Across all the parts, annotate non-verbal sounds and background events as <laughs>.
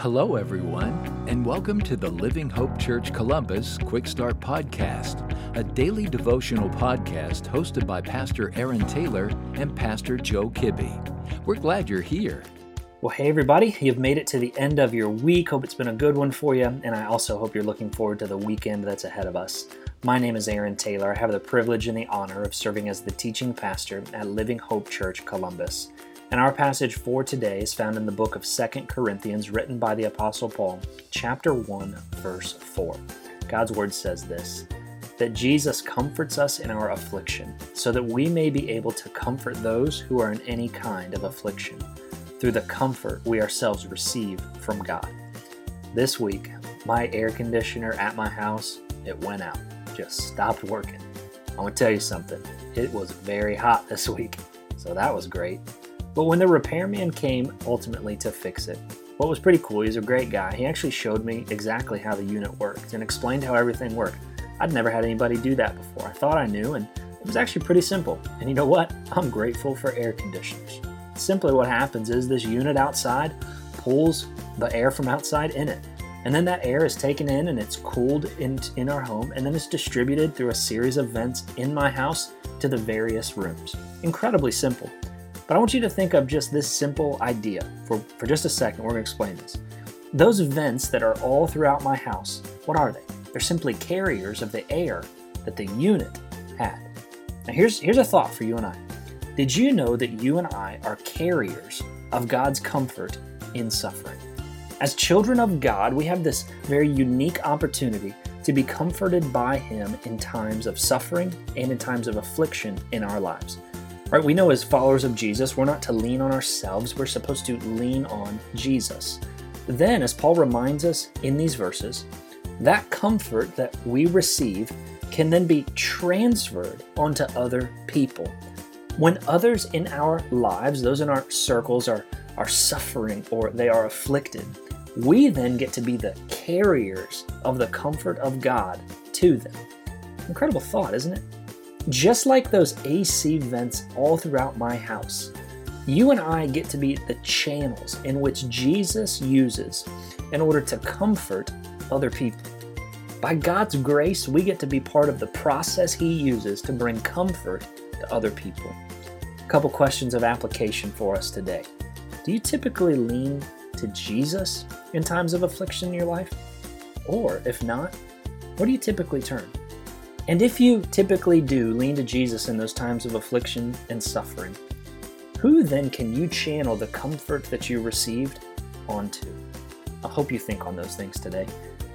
Hello, everyone, and welcome to the Living Hope Church Columbus Quick Start Podcast, a daily devotional podcast hosted by Pastor Aaron Taylor and Pastor Joe Kibbe. We're glad you're here. Well, hey, everybody, you've made it to the end of your week. Hope it's been a good one for you, and I also hope you're looking forward to the weekend that's ahead of us. My name is Aaron Taylor. I have the privilege and the honor of serving as the teaching pastor at Living Hope Church Columbus. And our passage for today is found in the book of 2 Corinthians, written by the Apostle Paul, chapter 1, verse 4. God's word says this that Jesus comforts us in our affliction, so that we may be able to comfort those who are in any kind of affliction, through the comfort we ourselves receive from God. This week, my air conditioner at my house, it went out. Just stopped working. I want to tell you something. It was very hot this week, so that was great. But when the repairman came ultimately to fix it, what was pretty cool, he's a great guy. He actually showed me exactly how the unit worked and explained how everything worked. I'd never had anybody do that before. I thought I knew, and it was actually pretty simple. And you know what? <laughs> I'm grateful for air conditioners. Simply what happens is this unit outside pulls the air from outside in it. And then that air is taken in and it's cooled in, in our home, and then it's distributed through a series of vents in my house to the various rooms. Incredibly simple. But I want you to think of just this simple idea for, for just a second. We're going to explain this. Those vents that are all throughout my house, what are they? They're simply carriers of the air that the unit had. Now, here's, here's a thought for you and I. Did you know that you and I are carriers of God's comfort in suffering? As children of God, we have this very unique opportunity to be comforted by Him in times of suffering and in times of affliction in our lives. Right? We know as followers of Jesus, we're not to lean on ourselves, we're supposed to lean on Jesus. Then, as Paul reminds us in these verses, that comfort that we receive can then be transferred onto other people. When others in our lives, those in our circles, are, are suffering or they are afflicted, we then get to be the carriers of the comfort of God to them. Incredible thought, isn't it? Just like those AC vents all throughout my house, you and I get to be the channels in which Jesus uses in order to comfort other people. By God's grace, we get to be part of the process He uses to bring comfort to other people. A couple questions of application for us today. Do you typically lean to Jesus in times of affliction in your life? Or if not, where do you typically turn? And if you typically do lean to Jesus in those times of affliction and suffering, who then can you channel the comfort that you received onto? I hope you think on those things today.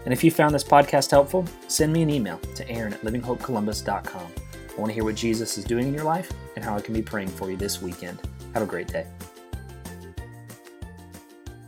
And if you found this podcast helpful, send me an email to aaron at livinghopecolumbus.com. I want to hear what Jesus is doing in your life and how I can be praying for you this weekend. Have a great day.